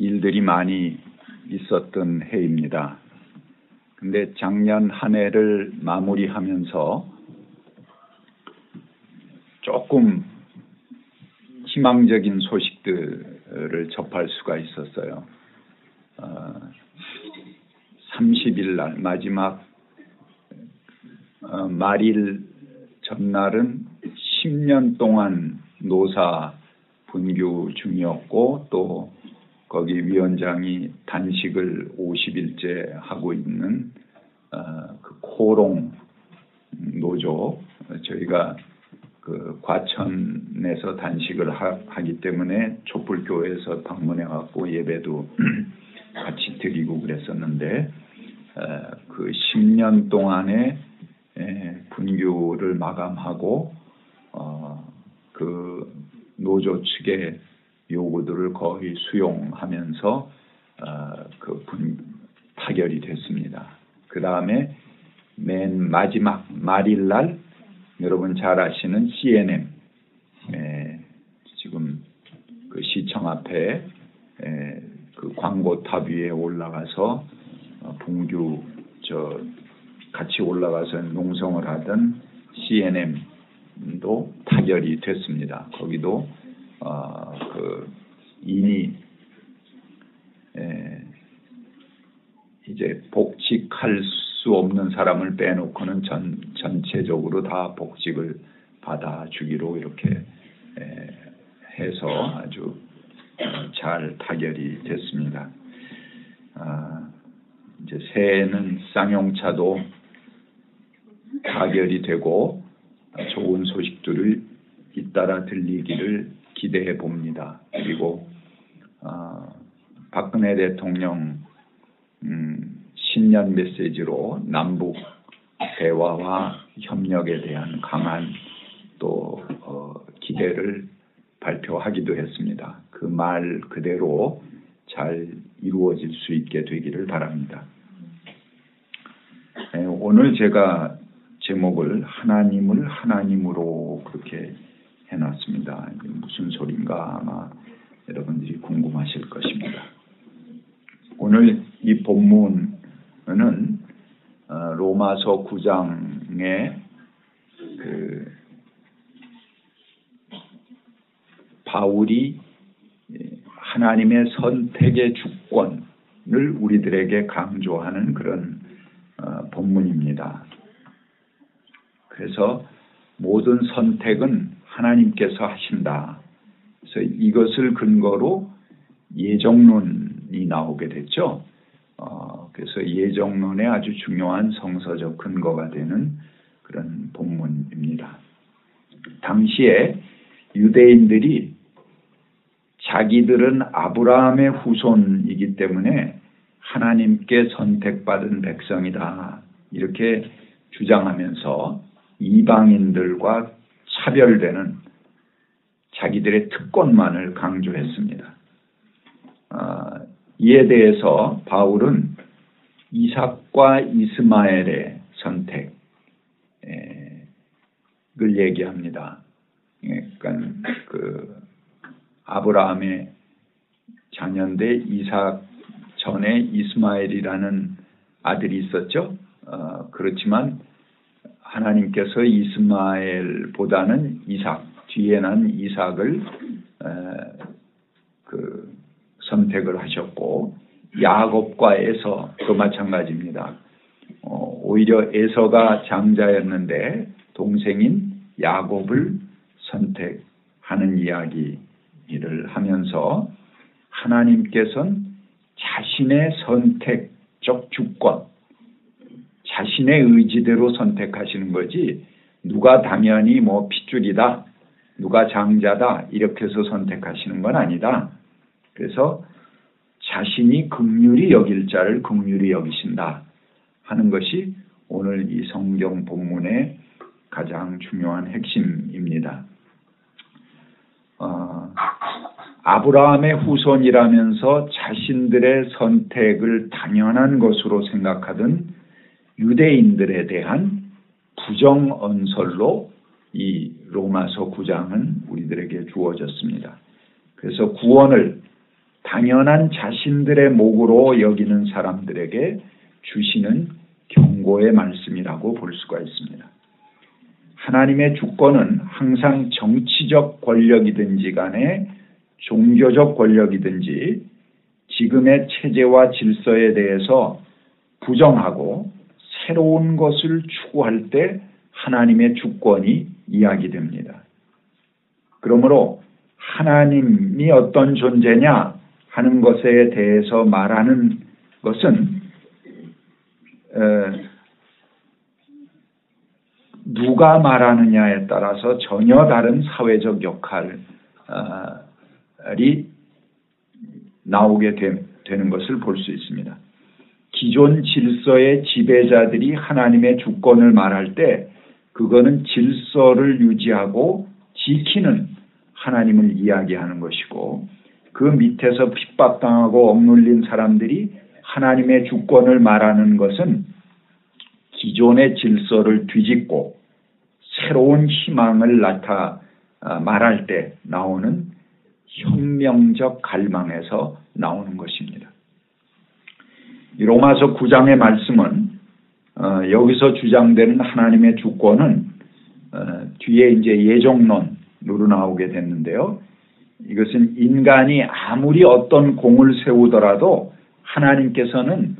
일들이 많이 있었던 해입니다. 근데 작년 한 해를 마무리하면서 조금 희망적인 소식들을 접할 수가 있었어요. 어, 30일 날 마지막 어, 말일 전날은 10년 동안 노사 분규 중이었고 또 거기 위원장이 단식을 50일째 하고 있는 어, 그 코롱 노조 저희가 그 과천에서 단식을 하, 기 때문에 촛불교회에서 방문해 갖고 예배도 같이 드리고 그랬었는데 어, 그 10년 동안의 에, 분규를 마감하고 어, 그 노조 측의 요구들을 거의 수용하면서 어, 그 분, 타결이 됐습니다. 그 다음에 맨 마지막 말일 날 여러분 잘 아시는 CNM 에, 지금 그 시청 앞에 에, 그 광고탑 위에 올라가서 어, 분규 저 같이 올라가서 농성을 하던 CNM도 타결이 됐습니다. 거기도 어, 그 인이 에, 이제 복직할 수 없는 사람을 빼놓고는 전 전체적으로 다 복직을 받아주기로 이렇게 에, 해서 아주 잘 타결이 됐습니다. 아, 이제 새해에는 쌍용차도 타결이 되고 좋은 소식들을 잇따라 들리기를 기대해 봅니다. 그리고 어, 박근혜 대통령 음, 신년 메시지로 남북 대화와 협력에 대한 강한 또 어, 기대를 발표하기도 했습니다. 그 말 그대로 잘 이루어질 수 있게 되기를 바랍니다. 네, 오늘 제가 제목을 하나님을 하나님으로 그렇게 해놨습니다. 무슨 소린가 아마 여러분들이 궁금하실 것입니다. 오늘 이 본문은 어, 로마서 9장의 그 바울이 하나님의 선택의 주권을 우리들에게 강조하는 그런 어, 본문입니다. 그래서 모든 선택은 하나님께서 하신다. 그래서 이것을 근거로 예정론이 나오게 됐죠. 어, 그래서 예정론의 아주 중요한 성서적 근거가 되는 그런 본문입니다. 당시에 유대인들이 자기들은 아브라함의 후손이기 때문에 하나님께 선택받은 백성이다. 이렇게 주장하면서 이방인들과 차별되는 자기들의 특권만을 강조했습니다. 아, 이에 대해서 바울은 이삭과 이스마엘의 선택을 얘기합니다. 그러니까 그 아브라함의 자녀인데 이삭 전에 이스마엘이라는 아들이 있었죠. 어, 그렇지만 하나님께서 이스마엘보다는 이삭 뒤에 난 이삭을 그 선택을 하셨고 야곱과 에서도 마찬가지입니다. 어, 오히려 에서가 장자였는데 동생인 야곱을 선택하는 이야기를 하면서 하나님께서는 자신의 선택적 주권, 자신의 의지대로 선택하시는 거지 누가 당연히 뭐 핏줄이다 누가 장자다 이렇게 해서 선택하시는 건 아니다 그래서 자신이 극률이 여길 자를 극률이 여기신다 하는 것이 오늘 이 성경 본문의 가장 중요한 핵심입니다. 어, 아브라함의 후손이라면서 자신들의 선택을 당연한 것으로 생각하던 유대인들에 대한 부정 언설로 이 로마서 9장은 우리들에게 주어졌습니다. 그래서 구원을 당연한 자신들의 목으로 여기는 사람들에게 주시는 경고의 말씀이라고 볼 수가 있습니다. 하나님의 주권은 항상 정치적 권력이든지 간에 종교적 권력이든지 지금의 체제와 질서에 대해서 부정하고 새로운 것을 추구할 때 하나님의 주권이 이야기됩니다. 그러므로 하나님이 어떤 존재냐 하는 것에 대해서 말하는 것은 누가 말하느냐에 따라서 전혀 다른 사회적 역할이 나오게 되는 것을 볼 수 있습니다. 기존 질서의 지배자들이 하나님의 주권을 말할 때 그거는 질서를 유지하고 지키는 하나님을 이야기하는 것이고 그 밑에서 핍박당하고 억눌린 사람들이 하나님의 주권을 말하는 것은 기존의 질서를 뒤집고 새로운 희망을 나타 아, 말할 때 나오는 혁명적 갈망에서 나오는 것입니다. 로마서 9장의 말씀은 어, 여기서 주장되는 하나님의 주권은 어, 뒤에 이제 예정론으로 나오게 됐는데요. 이것은 인간이 아무리 어떤 공을 세우더라도 하나님께서는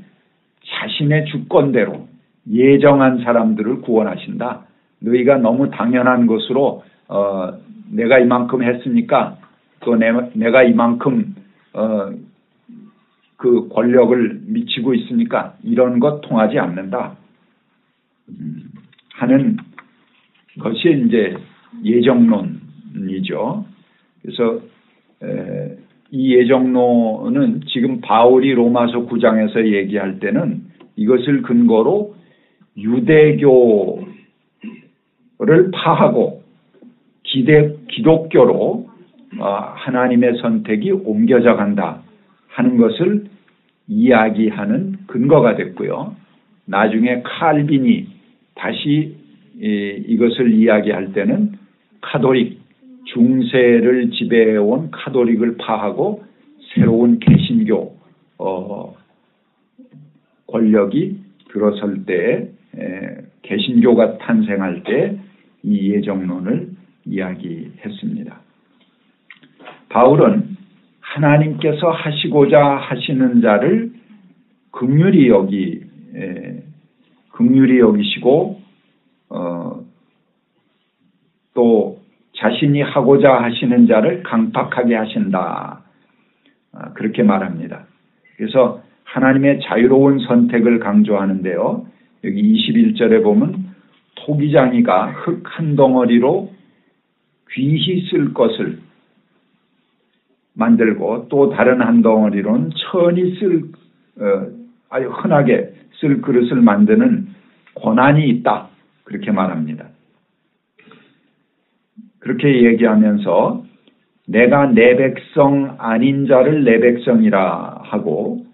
자신의 주권대로 예정한 사람들을 구원하신다. 너희가 너무 당연한 것으로 어, 내가 이만큼 했으니까 또 내, 내가 이만큼 어, 그 권력을 미치고 있으니까 이런 것 통하지 않는다 음, 하는 것이 이제 예정론이죠. 그래서 에, 이 예정론은 지금 바울이 로마서 9장에서 얘기할 때는 이것을 근거로 유대교를 파하고 기대, 기독교로 어, 하나님의 선택이 옮겨져 간다 하는 것을 이야기하는 근거가 됐고요. 나중에 칼빈이 다시 이것을 이야기할 때는 카톨릭 중세를 지배해온 카톨릭을 파하고 새로운 개신교 어, 권력이 들어설 때 개신교가 탄생할 때 이 예정론을 이야기했습니다. 바울은 하나님께서 하시고자 하시는 자를 극률이 여기 극률이 여기시고 어, 또 자신이 하고자 하시는 자를 강팍하게 하신다. 아, 그렇게 말합니다. 그래서 하나님의 자유로운 선택을 강조하는데요. 여기 21절에 보면 토기장이가 흙 한 덩어리로 귀히 쓸 것을 만들고 또 다른 한 덩어리로는 천이 쓸 어, 아주 흔하게 쓸 그릇을 만드는 권한이 있다. 그렇게 말합니다. 그렇게 얘기하면서 내가 내 백성 아닌 자를 내 백성이라 하고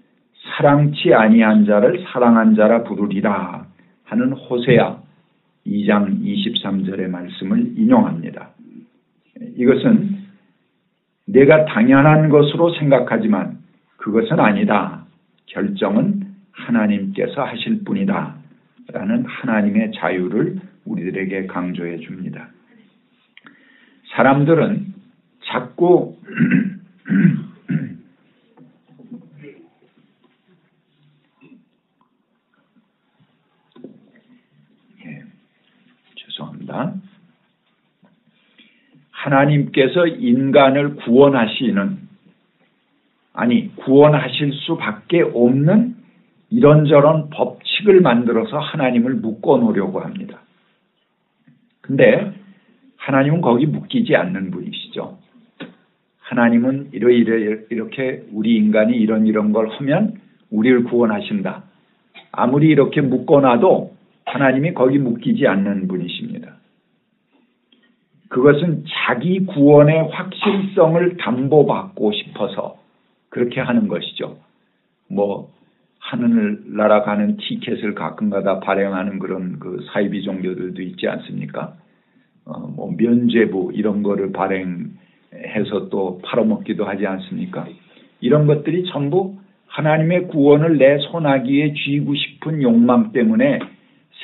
사랑치 아니한 자를 사랑한 자라 부르리라 하는 호세야 2장 23절의 말씀을 인용합니다. 이것은 내가 당연한 것으로 생각하지만 그것은 아니다. 결정은 하나님께서 하실 뿐이다. 라는 하나님의 자유를 우리들에게 강조해 줍니다. 사람들은 자꾸 예, 죄송합니다. 하나님께서 인간을 구원하시는 아니 구원하실 수밖에 없는 이런저런 법칙을 만들어서 하나님을 묶어 놓으려고 합니다. 근데 하나님은 거기 묶이지 않는 분이시죠. 하나님은 이러이러 이렇게 우리 인간이 이런 이런 걸 하면 우리를 구원하신다. 아무리 이렇게 묶어놔도 하나님이 거기 묶이지 않는 분이십니다. 그것은 자기 구원의 확실성을 담보받고 싶어서 그렇게 하는 것이죠. 뭐 하늘 날아가는 티켓을 가끔가다 발행하는 그런 그 사이비 종교들도 있지 않습니까? 어, 뭐 면죄부 이런 거를 발행해서 또 팔아먹기도 하지 않습니까? 이런 것들이 전부 하나님의 구원을 내 손아귀에 쥐고 싶은 욕망 때문에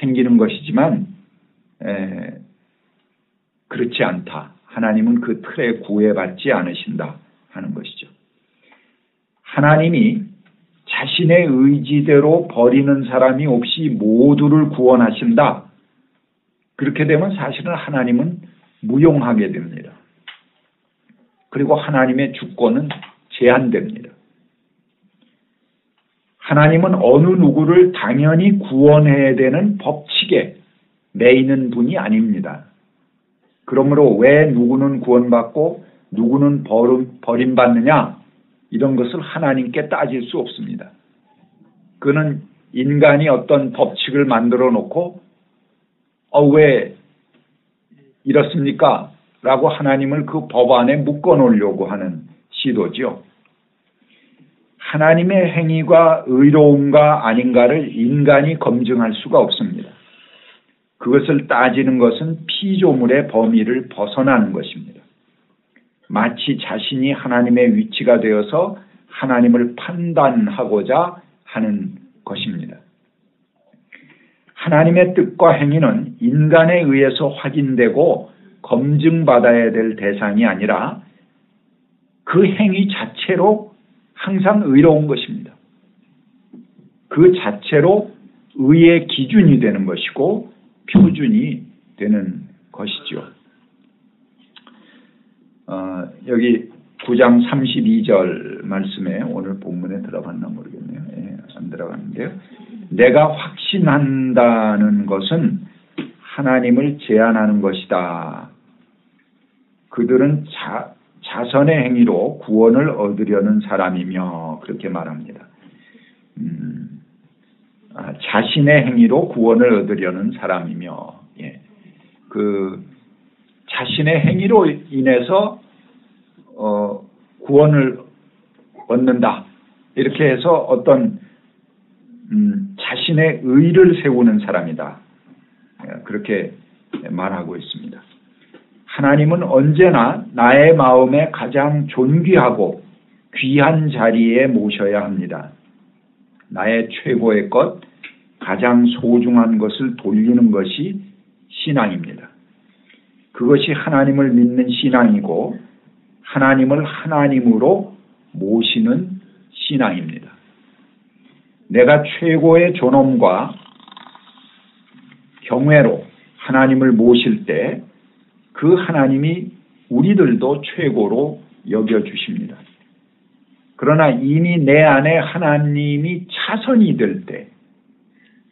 생기는 것이지만 에, 그렇지 않다. 하나님은 그 틀에 구애받지 않으신다 하는 것이죠. 하나님이 자신의 의지대로 버리는 사람이 없이 모두를 구원하신다. 그렇게 되면 사실은 하나님은 무용하게 됩니다. 그리고 하나님의 주권은 제한됩니다. 하나님은 어느 누구를 당연히 구원해야 되는 법칙에 매이는 분이 아닙니다. 그러므로 왜 누구는 구원받고 누구는 버림받느냐 이런 것을 하나님께 따질 수 없습니다. 그는 인간이 어떤 법칙을 만들어 놓고 어, 왜 이렇습니까? 라고 하나님을 그 법 안에 묶어 놓으려고 하는 시도죠. 하나님의 행위가 의로운가 아닌가를 인간이 검증할 수가 없습니다. 그것을 따지는 것은 피조물의 범위를 벗어나는 것입니다. 마치 자신이 하나님의 위치가 되어서 하나님을 판단하고자 하는 것입니다. 하나님의 뜻과 행위는 인간에 의해서 확인되고 검증받아야 될 대상이 아니라 그 행위 자체로 항상 의로운 것입니다. 그 자체로 의의 기준이 되는 것이고 표준이 되는 것이죠. 어, 여기 9장 32절 말씀에 오늘 본문에 들어갔나 모르겠네요. 예, 안 들어갔는데요. 내가 확신한다는 것은 하나님을 제안하는 것이다. 그들은 자, 자선의 행위로 구원을 얻으려는 사람이며 그렇게 말합니다. 음, 아, 자신의 행위로 구원을 얻으려는 사람이며 예. 그 자신의 행위로 인해서 어, 구원을 얻는다 이렇게 해서 어떤 음, 자신의 의를 세우는 사람이다 예, 그렇게 말하고 있습니다. 하나님은 언제나 나의 마음에 가장 존귀하고 귀한 자리에 모셔야 합니다. 나의 최고의 것, 가장 소중한 것을 돌리는 것이 신앙입니다. 그것이 하나님을 믿는 신앙이고 하나님을 하나님으로 모시는 신앙입니다. 내가 최고의 존엄과 경외로 하나님을 모실 때 그 하나님이 우리들도 최고로 여겨주십니다. 그러나 이미 내 안에 하나님이 차선이 될 때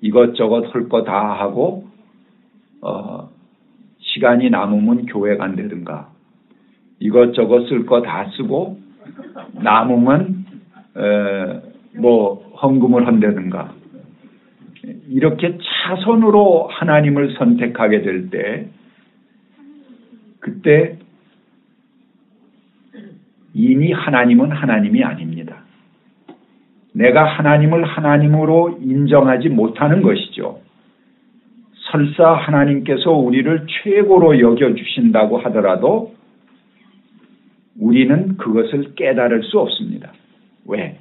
이것저것 할거다 하고 어, 시간이 남으면 교회 간다든가 이것저것 쓸 거 다 쓰고 남으면 에, 뭐 헌금을 한다든가 이렇게 차선으로 하나님을 선택하게 될 때 그때 이미 하나님은 하나님이 아닙니다. 내가 하나님을 하나님으로 인정하지 못하는 것이죠. 설사 하나님께서 우리를 최고로 여겨주신다고 하더라도 우리는 그것을 깨달을 수 없습니다. 왜?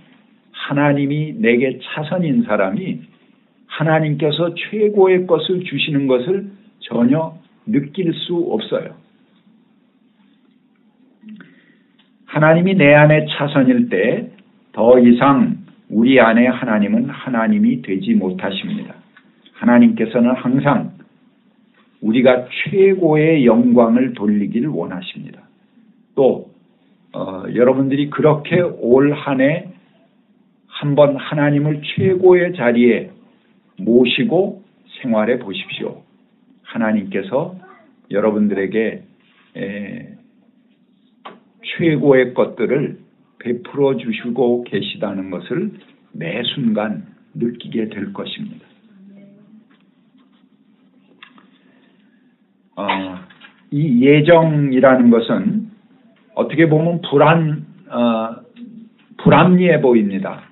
하나님이 내게 차선인 사람이 하나님께서 최고의 것을 주시는 것을 전혀 느낄 수 없어요. 하나님이 내 안에 차선일 때 더 이상 우리 안에 하나님은 하나님이 되지 못하십니다. 하나님께서는 항상 우리가 최고의 영광을 돌리기를 원하십니다. 또 어, 여러분들이 그렇게 올 한 해 한번 하나님을 최고의 자리에 모시고 생활해 보십시오. 하나님께서 여러분들에게 에, 최고의 것들을 베풀어 주시고 계시다는 것을 매 순간 느끼게 될 것입니다. 어, 이 예정이라는 것은 어떻게 보면 불안, 어, 불합리해 보입니다.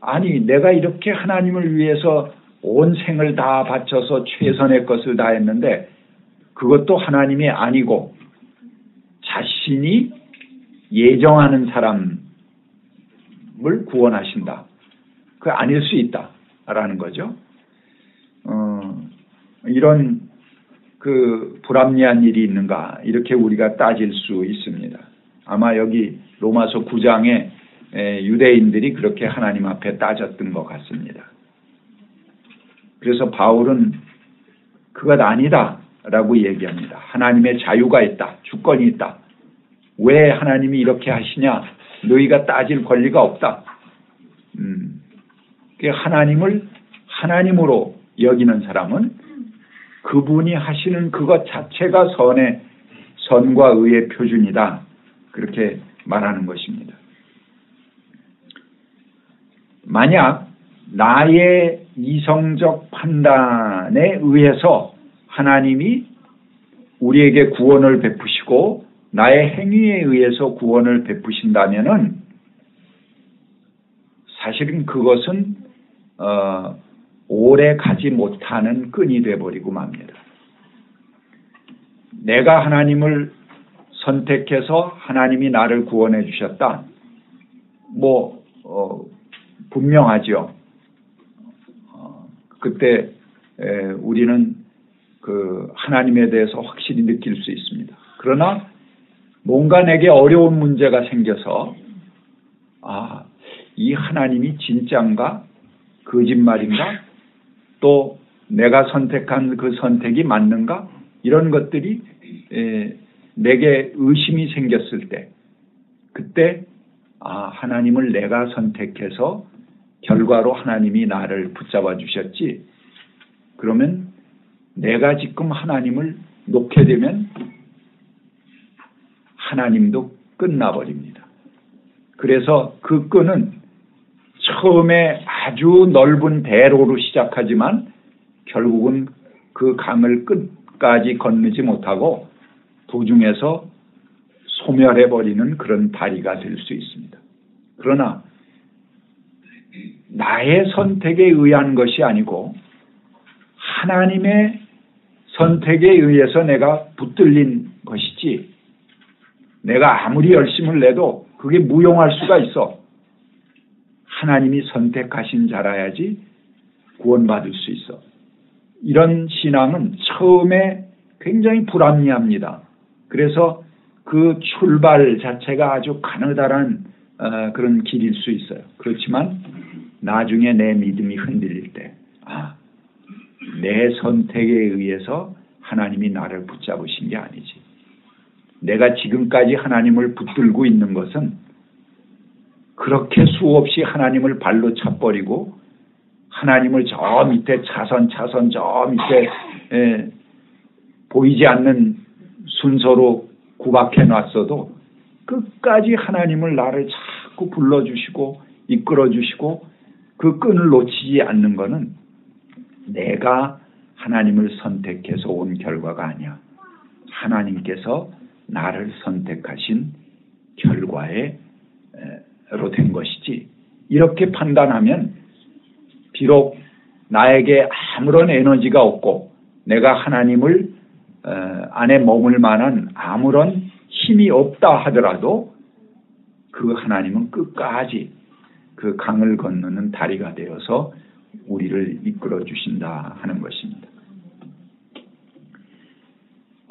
아니, 내가 이렇게 하나님을 위해서 온 생을 다 바쳐서 최선의 것을 다 했는데 그것도 하나님이 아니고 자신이 예정하는 사람을 구원하신다. 그 아닐 수 있다라는 거죠. 어, 이런 그 불합리한 일이 있는가 이렇게 우리가 따질 수 있습니다. 아마 여기 로마서 9장에 유대인들이 그렇게 하나님 앞에 따졌던 것 같습니다. 그래서 바울은 그것 아니다라고 얘기합니다. 하나님의 자유가 있다. 주권이 있다. 왜 하나님이 이렇게 하시냐? 너희가 따질 권리가 없다. 음, 하나님을 하나님으로 여기는 사람은 그분이 하시는 그것 자체가 선의 선과 의의 표준이다. 그렇게 말하는 것입니다. 만약 나의 이성적 판단에 의해서 하나님이 우리에게 구원을 베푸시고 나의 행위에 의해서 구원을 베푸신다면은 사실은 그것은 어, 오래 가지 못하는 끈이 돼버리고 맙니다. 내가 하나님을 선택해서 하나님이 나를 구원해 주셨다. 뭐 어, 분명하죠. 어, 그때 에, 우리는 그 하나님에 대해서 확실히 느낄 수 있습니다. 그러나 뭔가 내게 어려운 문제가 생겨서 아, 이 하나님이 진짠가? 거짓말인가? 또 내가 선택한 그 선택이 맞는가? 이런 것들이 에, 내게 의심이 생겼을 때 그때 아 하나님을 내가 선택해서 결과로 하나님이 나를 붙잡아 주셨지. 그러면 내가 지금 하나님을 놓게 되면 하나님도 끝나버립니다. 그래서 그 끈은 처음에 아주 넓은 대로로 시작하지만 결국은 그 강을 끝까지 건너지 못하고 도중에서 소멸해버리는 그런 다리가 될 수 있습니다. 그러나 나의 선택에 의한 것이 아니고 하나님의 선택에 의해서 내가 붙들린 내가 아무리 열심을 내도 그게 무용할 수가 있어. 하나님이 선택하신 자라야지 구원받을 수 있어. 이런 신앙은 처음에 굉장히 불합리합니다. 그래서 그 출발 자체가 아주 가느다란 어, 그런 길일 수 있어요. 그렇지만 나중에 내 믿음이 흔들릴 때, 아, 내 선택에 의해서 하나님이 나를 붙잡으신 게 아니지. 내가 지금까지 하나님을 붙들고 있는 것은 그렇게 수없이 하나님을 발로 차버리고 하나님을 저 밑에 차선 차선 저 밑에 에, 보이지 않는 순서로 구박해 놨어도 끝까지 하나님을 나를 자꾸 불러주시고 이끌어 주시고 그 끈을 놓치지 않는 것은 내가 하나님을 선택해서 온 결과가 아니야. 하나님께서 나를 선택하신 결과에 로 된 것이지. 이렇게 판단하면 비록 나에게 아무런 에너지가 없고 내가 하나님을 안에 머물 만한 아무런 힘이 없다 하더라도 그 하나님은 끝까지 그 강을 건너는 다리가 되어서 우리를 이끌어 주신다 하는 것입니다.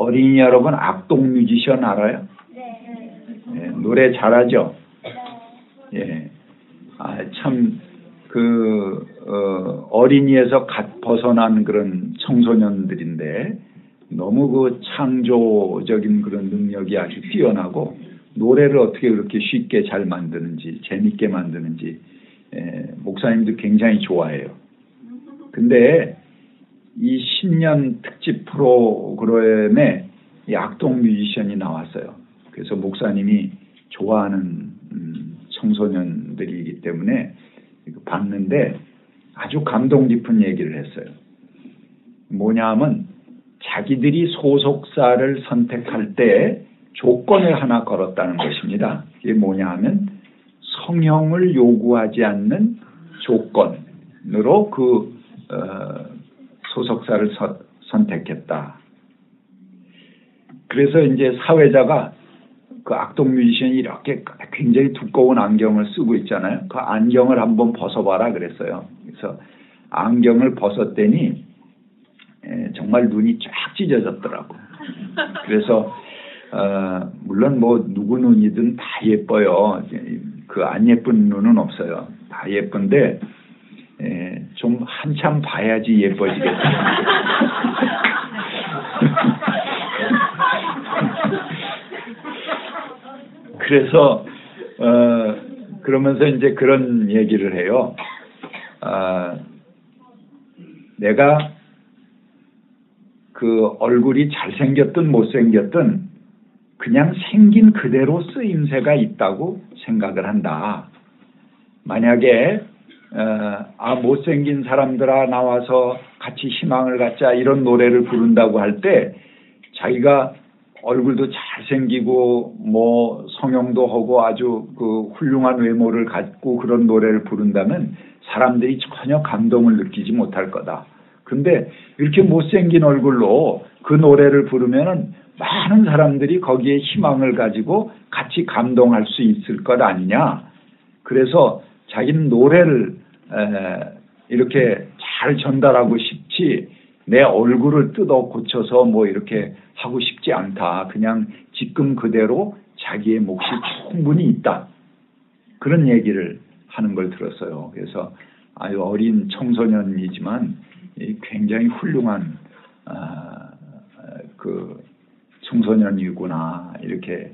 어린이 여러분 악동 뮤지션 알아요? 네, 노래 잘하죠? 예. 아, 참, 그, 어, 어린이에서 갓 벗어난 그런 청소년들인데 너무 그 창조적인 그런 능력이 아주 뛰어나고 노래를 어떻게 그렇게 쉽게 잘 만드는지 재밌게 만드는지 예, 목사님도 굉장히 좋아해요. 근데 이 신년 특집 프로그램에 이 악동 뮤지션이 나왔어요. 그래서 목사님이 좋아하는 음, 청소년들이기 때문에 봤는데 아주 감동 깊은 얘기를 했어요. 뭐냐면 자기들이 소속사를 선택할 때 조건을 하나 걸었다는 것입니다. 이게 뭐냐 하면 성형을 요구하지 않는 조건으로 그 어, 소속사를 서, 선택했다. 그래서 이제 사회자가 그 악동 뮤지션이 이렇게 굉장히 두꺼운 안경을 쓰고 있잖아요. 그 안경을 한번 벗어봐라 그랬어요. 그래서 안경을 벗었더니 에, 정말 눈이 쫙 찢어졌더라고. 그래서 어, 물론 뭐 누구 눈이든 다 예뻐요. 그 안 예쁜 눈은 없어요. 다 예쁜데 에, 좀 한참 봐야지 예뻐지겠다. 그래서 어, 그러면서 이제 그런 얘기를 해요. 아, 내가 그 얼굴이 잘생겼든 못생겼든 그냥 생긴 그대로 쓰임새가 있다고 생각을 한다. 만약에 어, 아 못생긴 사람들아 나와서 같이 희망을 갖자 이런 노래를 부른다고 할 때 자기가 얼굴도 잘생기고 뭐 성형도 하고 아주 그 훌륭한 외모를 갖고 그런 노래를 부른다면 사람들이 전혀 감동을 느끼지 못할 거다. 근데 이렇게 못생긴 얼굴로 그 노래를 부르면은 많은 사람들이 거기에 희망을 가지고 같이 감동할 수 있을 것 아니냐. 그래서 자기는 노래를 에, 이렇게 잘 전달하고 싶지 내 얼굴을 뜯어 고쳐서 뭐 이렇게 하고 싶지 않다. 그냥 지금 그대로 자기의 몫이 충분히 있다. 그런 얘기를 하는 걸 들었어요. 그래서 아주 어린 청소년이지만 굉장히 훌륭한 아, 그 청소년이구나 이렇게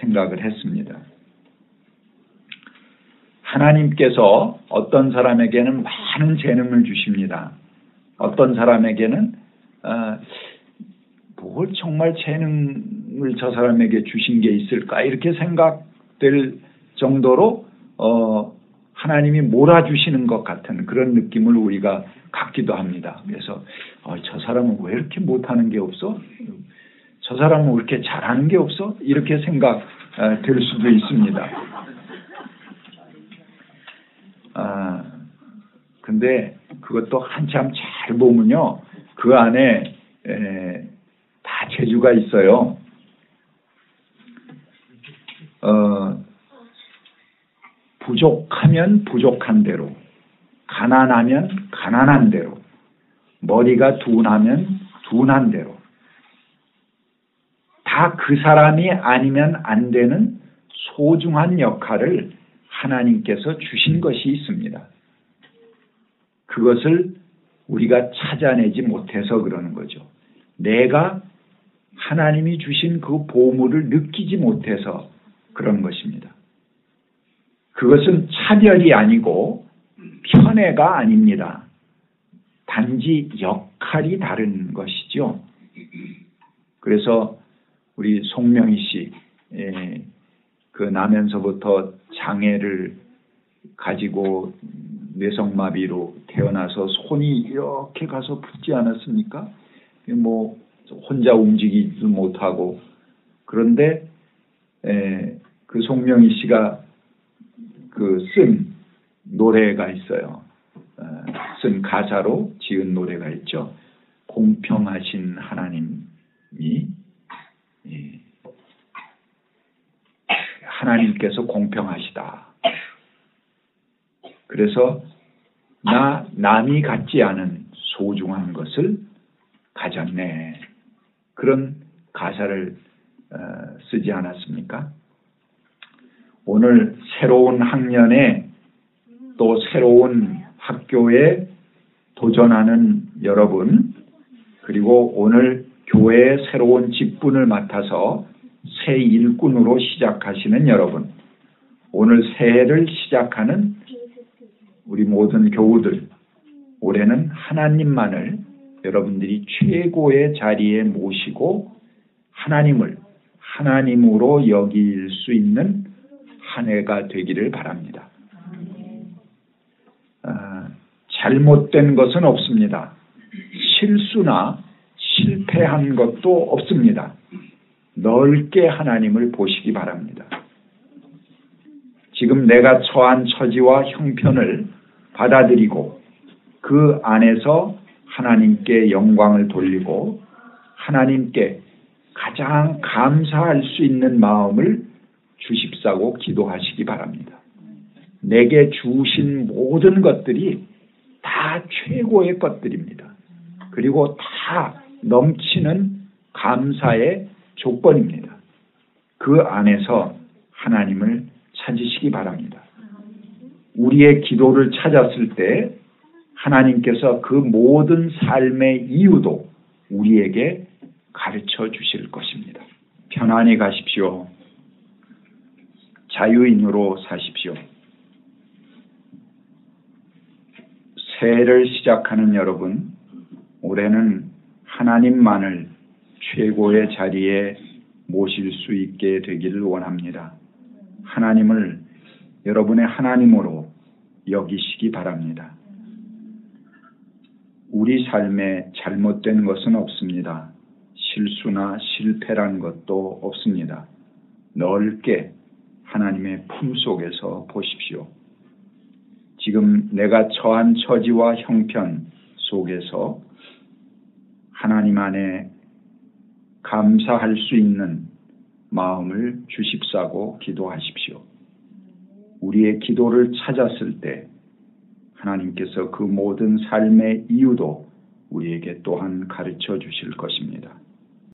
생각을 했습니다. 하나님께서 어떤 사람에게는 많은 재능을 주십니다. 어떤 사람에게는 어, 뭘 정말 재능을 저 사람에게 주신 게 있을까 이렇게 생각될 정도로 어, 하나님이 몰아주시는 것 같은 그런 느낌을 우리가 갖기도 합니다. 그래서 어, 저 사람은 왜 이렇게 못하는 게 없어? 저 사람은 왜 이렇게 잘하는 게 없어? 이렇게 생각될 수도 있습니다. 아, 근데 그것도 한참 잘 보면요. 그 안에 에, 다 재주가 있어요. 어, 부족하면 부족한 대로, 가난하면 가난한 대로, 머리가 둔하면 둔한 대로, 다 그 사람이 아니면 안 되는 소중한 역할을 하나님께서 주신 것이 있습니다. 그것을 우리가 찾아내지 못해서 그러는 거죠. 내가 하나님이 주신 그 보물을 느끼지 못해서 그런 것입니다. 그것은 차별이 아니고 편애가 아닙니다. 단지 역할이 다른 것이죠. 그래서 우리 송명희 씨, 예, 그 나면서부터 장애를 가지고 뇌성마비로 태어나서 손이 이렇게 가서 붙지 않았습니까? 뭐 혼자 움직이지도 못하고 그런데 에, 그 송명희 씨가 그 쓴 노래가 있어요. 어, 쓴 가사로 지은 노래가 있죠. 공평하신 하나님이 예, 하나님께서 공평하시다. 그래서 나 남이 갖지 않은 소중한 것을 가졌네. 그런 가사를 어, 쓰지 않았습니까? 오늘 새로운 학년에 또 새로운 학교에 도전하는 여러분, 그리고 오늘 교회의 새로운 직분을 맡아서 새 일꾼으로 시작하시는 여러분, 오늘 새해를 시작하는 우리 모든 교우들, 올해는 하나님만을 여러분들이 최고의 자리에 모시고 하나님을 하나님으로 여길 수 있는 한 해가 되기를 바랍니다. 아, 잘못된 것은 없습니다. 실수나 실패한 것도 없습니다. 넓게 하나님을 보시기 바랍니다. 지금 내가 처한 처지와 형편을 받아들이고 그 안에서 하나님께 영광을 돌리고 하나님께 가장 감사할 수 있는 마음을 주십사고 기도하시기 바랍니다. 내게 주신 모든 것들이 다 최고의 것들입니다. 그리고 다 넘치는 감사의 조건입니다. 그 안에서 하나님을 찾으시기 바랍니다. 우리의 기도를 찾았을 때 하나님께서 그 모든 삶의 이유도 우리에게 가르쳐 주실 것입니다. 편안히 가십시오. 자유인으로 사십시오. 새해를 시작하는 여러분, 올해는 하나님만을 최고의 자리에 모실 수 있게 되기를 원합니다. 하나님을 여러분의 하나님으로 여기시기 바랍니다. 우리 삶에 잘못된 것은 없습니다. 실수나 실패란 것도 없습니다. 넓게 하나님의 품 속에서 보십시오. 지금 내가 처한 처지와 형편 속에서 하나님 안에 감사할 수 있는 마음을 주십사고 기도하십시오. 우리의 기도를 찾았을 때 하나님께서 그 모든 삶의 이유도 우리에게 또한 가르쳐 주실 것입니다.